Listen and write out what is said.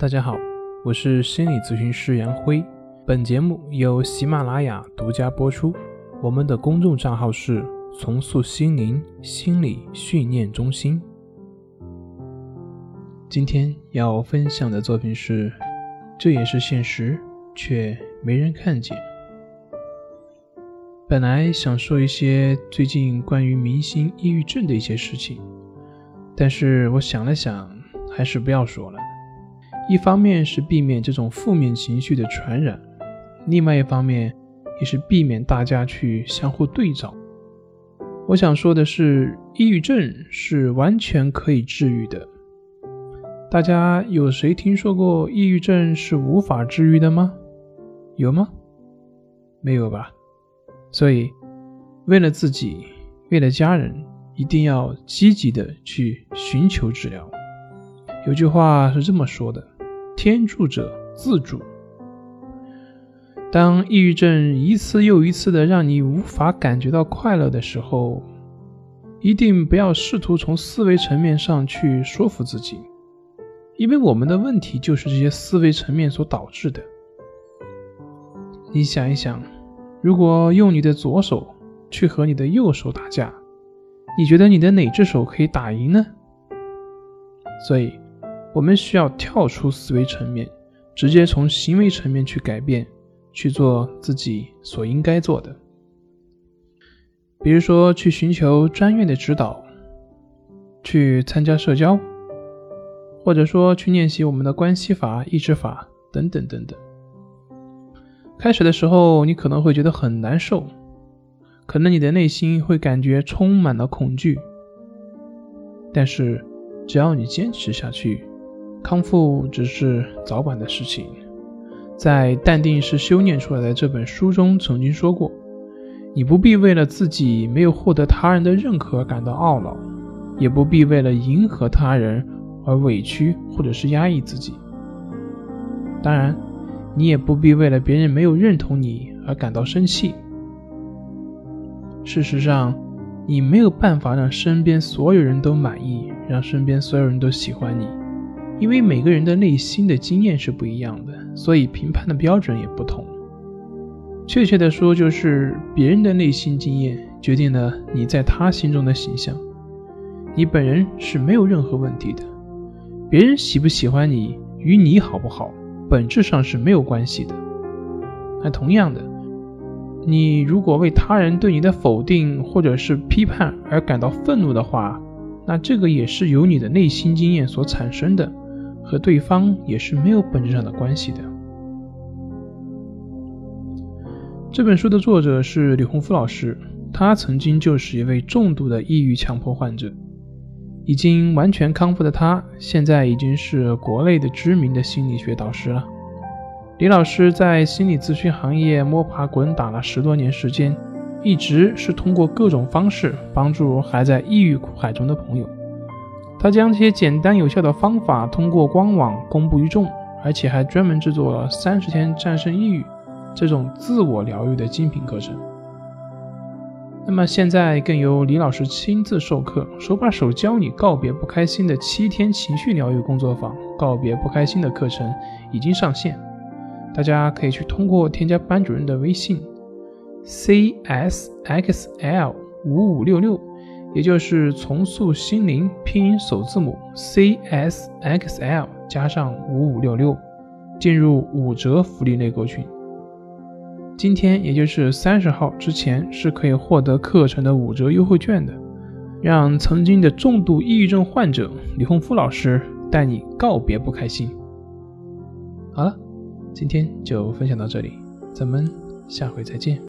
大家好，我是心理咨询师杨辉。本节目由喜马拉雅独家播出。我们的公众账号是“重塑心灵心理训练中心”。今天要分享的作品是：这也是现实，却没人看见。本来想说一些最近关于明星抑郁症的一些事情，但是我想了想，还是不要说了。一方面是避免这种负面情绪的传染，另外一方面也是避免大家去相互对照。我想说的是，抑郁症是完全可以治愈的。大家有谁听说过抑郁症是无法治愈的吗？有吗？没有吧。所以，为了自己，为了家人，一定要积极的去寻求治疗。有句话是这么说的。天助者自助。当抑郁症一次又一次的让你无法感觉到快乐的时候，一定不要试图从思维层面上去说服自己，因为我们的问题就是这些思维层面所导致的。你想一想，如果用你的左手去和你的右手打架，你觉得你的哪只手可以打赢呢？所以。我们需要跳出思维层面，直接从行为层面去改变，去做自己所应该做的。比如说，去寻求专业的指导，去参加社交，或者说去练习我们的关系法、意志法等等等等。开始的时候，你可能会觉得很难受，可能你的内心会感觉充满了恐惧，但是只要你坚持下去。康复只是早晚的事情。在《淡定是修炼出来的》这本书中曾经说过：“你不必为了自己没有获得他人的认可而感到懊恼，也不必为了迎合他人而委屈或者是压抑自己。当然，你也不必为了别人没有认同你而感到生气。事实上，你没有办法让身边所有人都满意，让身边所有人都喜欢你。”因为每个人的内心的经验是不一样的，所以评判的标准也不同。确切的说，就是别人的内心经验决定了你在他心中的形象。你本人是没有任何问题的，别人喜不喜欢你与你好不好，本质上是没有关系的。那同样的，你如果为他人对你的否定或者是批判而感到愤怒的话，那这个也是由你的内心经验所产生的。和对方也是没有本质上的关系的。这本书的作者是李洪福老师，他曾经就是一位重度的抑郁强迫患者，已经完全康复的他，现在已经是国内的知名的心理学导师了。李老师在心理咨询行业摸爬滚打了十多年时间，一直是通过各种方式帮助还在抑郁苦海中的朋友。他将这些简单有效的方法通过官网公布于众，而且还专门制作了《三十天战胜抑郁》这种自我疗愈的精品课程。那么现在更由李老师亲自授课，手把手教你告别不开心的七天情绪疗愈工作坊。告别不开心的课程已经上线，大家可以去通过添加班主任的微信 c s x l 五五六六。也就是重塑心灵拼音首字母 C S X L 加上五五六六，进入五折福利内购群。今天也就是三十号之前是可以获得课程的五折优惠券的，让曾经的重度抑郁症患者李洪福老师带你告别不开心。好了，今天就分享到这里，咱们下回再见。